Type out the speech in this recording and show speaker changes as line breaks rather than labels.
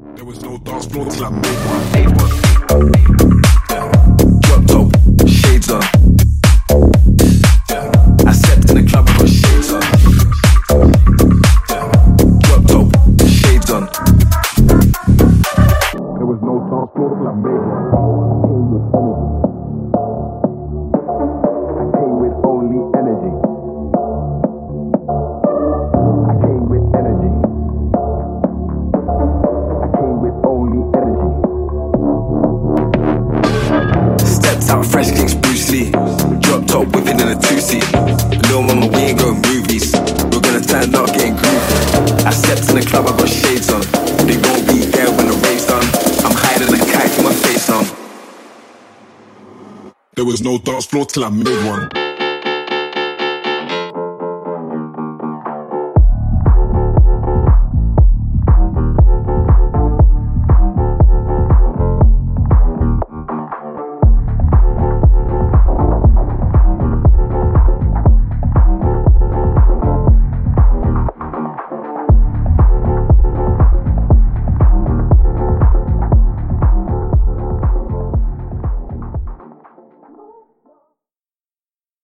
There was no dance floor till I made one. One. Drop shades. I stepped in the club, shades shades on. There was no dance floor. Seat. Little mama, we ain't going movies. We're gonna turn up, getting groovy. I stepped in the club, I got shades on. They won't be there when the race done. I'm hiding a kite with my face on. There was no dance floor till I made one.